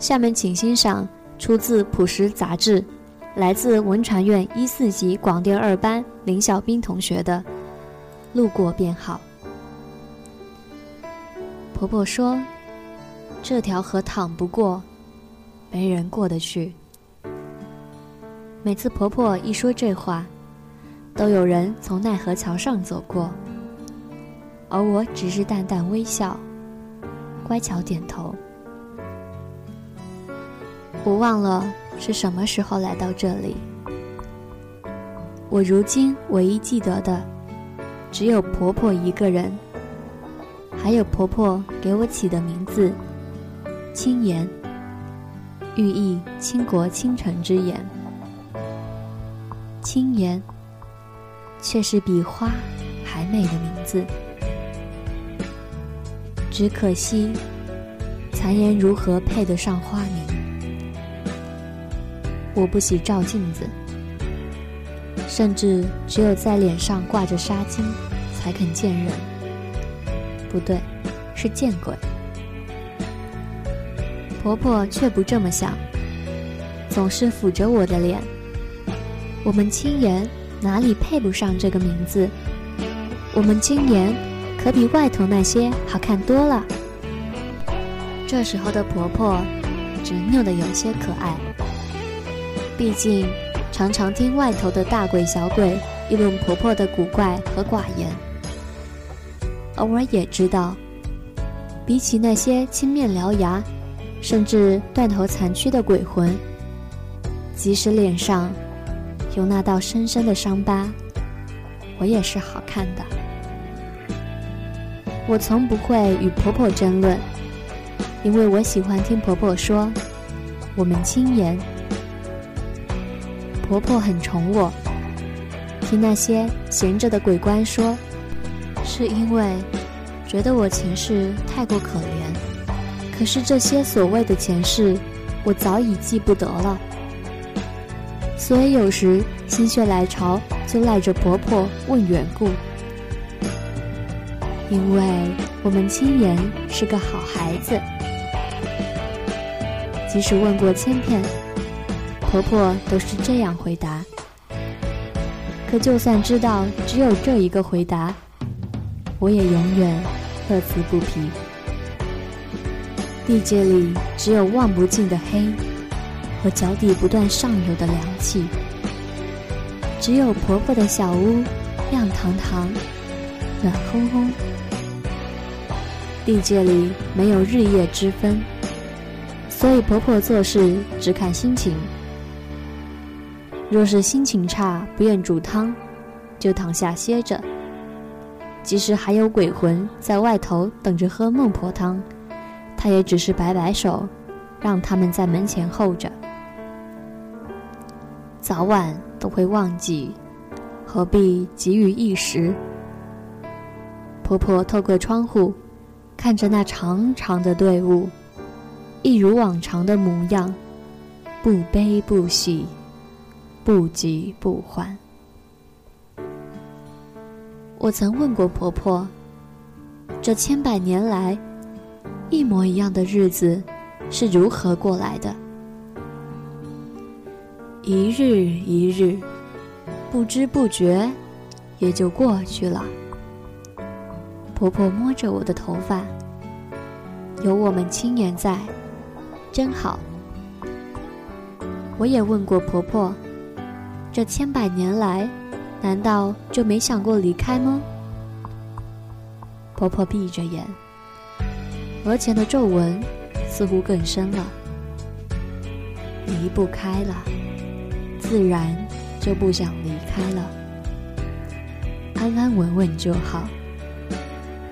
下面请欣赏出自《朴实》杂志，来自文传院一四级广电二班林小兵同学的《路过便好》。婆婆说：“这条河淌不过，没人过得去。”每次婆婆一说这话，都有人从奈何桥上走过，而我只是淡淡微笑，乖巧点头。我忘了是什么时候来到这里。我如今唯一记得的，只有婆婆一个人，还有婆婆给我起的名字——青言，寓意倾国倾城之言。青言，却是比花还美的名字。只可惜，残颜如何配得上花名？我不喜照镜子，甚至只有在脸上挂着纱巾，才肯见人。不对，是见鬼。婆婆却不这么想，总是抚着我的脸。我们青颜哪里配不上这个名字？我们青颜可比外头那些好看多了。这时候的婆婆执拗的有些可爱，毕竟常常听外头的大鬼小鬼议论婆婆的古怪和寡言，偶尔也知道，比起那些青面獠牙，甚至断头残躯的鬼魂，即使脸上。有那道深深的伤疤，我也是好看的。我从不会与婆婆争论，因为我喜欢听婆婆说：“我们青颜。”婆婆很宠我，听那些闲着的鬼官说，是因为觉得我前世太过可怜。可是这些所谓的前世，我早已记不得了。所以有时心血来潮，就赖着婆婆问缘故。因为我们青颜是个好孩子，即使问过千遍，婆婆都是这样回答。可就算知道只有这一个回答，我也永远乐此不疲。地界里只有望不尽的黑。和脚底不断上涌的凉气，只有婆婆的小屋亮堂堂、暖烘烘。地界里没有日夜之分，所以婆婆做事只看心情。若是心情差，不愿煮汤，就躺下歇着。即使还有鬼魂在外头等着喝孟婆汤，她也只是摆摆手，让他们在门前候着。早晚都会忘记，何必急于一时？婆婆透过窗户，看着那长长的队伍，一如往常的模样，不悲不喜，不急不缓。我曾问过婆婆，这千百年来，一模一样的日子是如何过来的？一日一日，不知不觉，也就过去了。婆婆摸着我的头发，有我们青年在，真好。我也问过婆婆，这千百年来，难道就没想过离开吗？婆婆闭着眼，额前的皱纹似乎更深了，离不开了。自然就不想离开了，安安稳稳就好。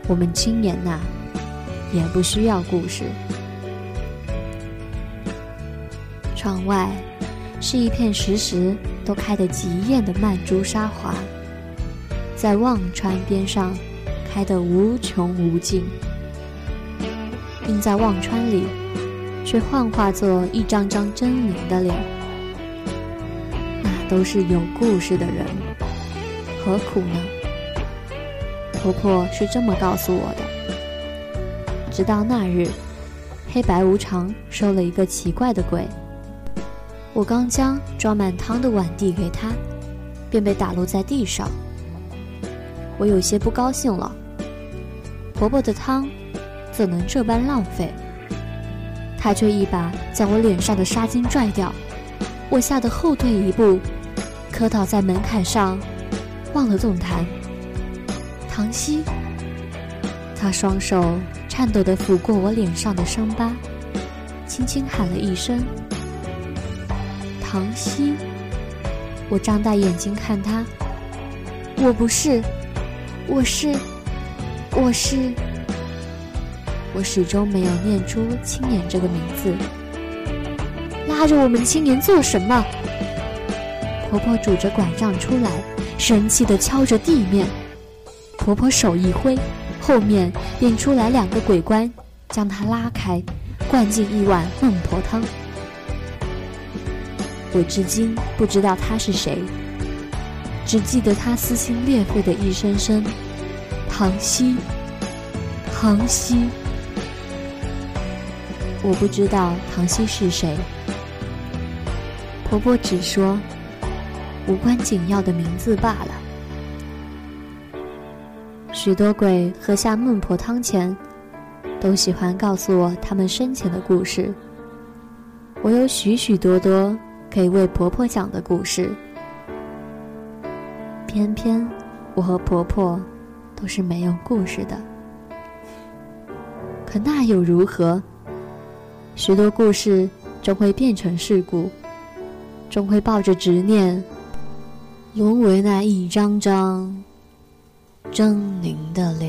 我们青年呐，也不需要故事。窗外是一片时时都开得极艳的曼珠沙华，在忘川边上开得无穷无尽，映在忘川里，却幻化作一张张狰狞的脸。那都是有故事的人，何苦呢？婆婆是这么告诉我的。直到那日，黑白无常收了一个奇怪的鬼。我刚将装满汤的碗递给他，便被打落在地上。我有些不高兴了。婆婆的汤怎能这般浪费？她却一把将我脸上的纱巾拽掉，我吓得后退一步，磕倒在门槛上，忘了动弹。唐熙，她双手颤抖地抚过我脸上的伤疤，轻轻喊了一声：“唐熙。”我张大眼睛看他，我不是，我是。我是，我始终没有念出青年这个名字。拉着我们青年做什么？婆婆拄着拐杖出来，生气地敲着地面。婆婆手一挥，后面便出来两个鬼官，将她拉开，灌进一碗孟婆汤。我至今不知道他是谁，只记得他撕心裂肺的一声声。唐熙，唐熙，我不知道唐熙是谁。婆婆只说无关紧要的名字罢了。许多鬼喝下孟婆汤前，都喜欢告诉我他们生前的故事。我有许许多多可以为婆婆讲的故事，偏偏我和婆婆。都是没有故事的，可那又如何？许多故事终会变成事故，终会抱着执念，沦为那一张张狰狞的脸。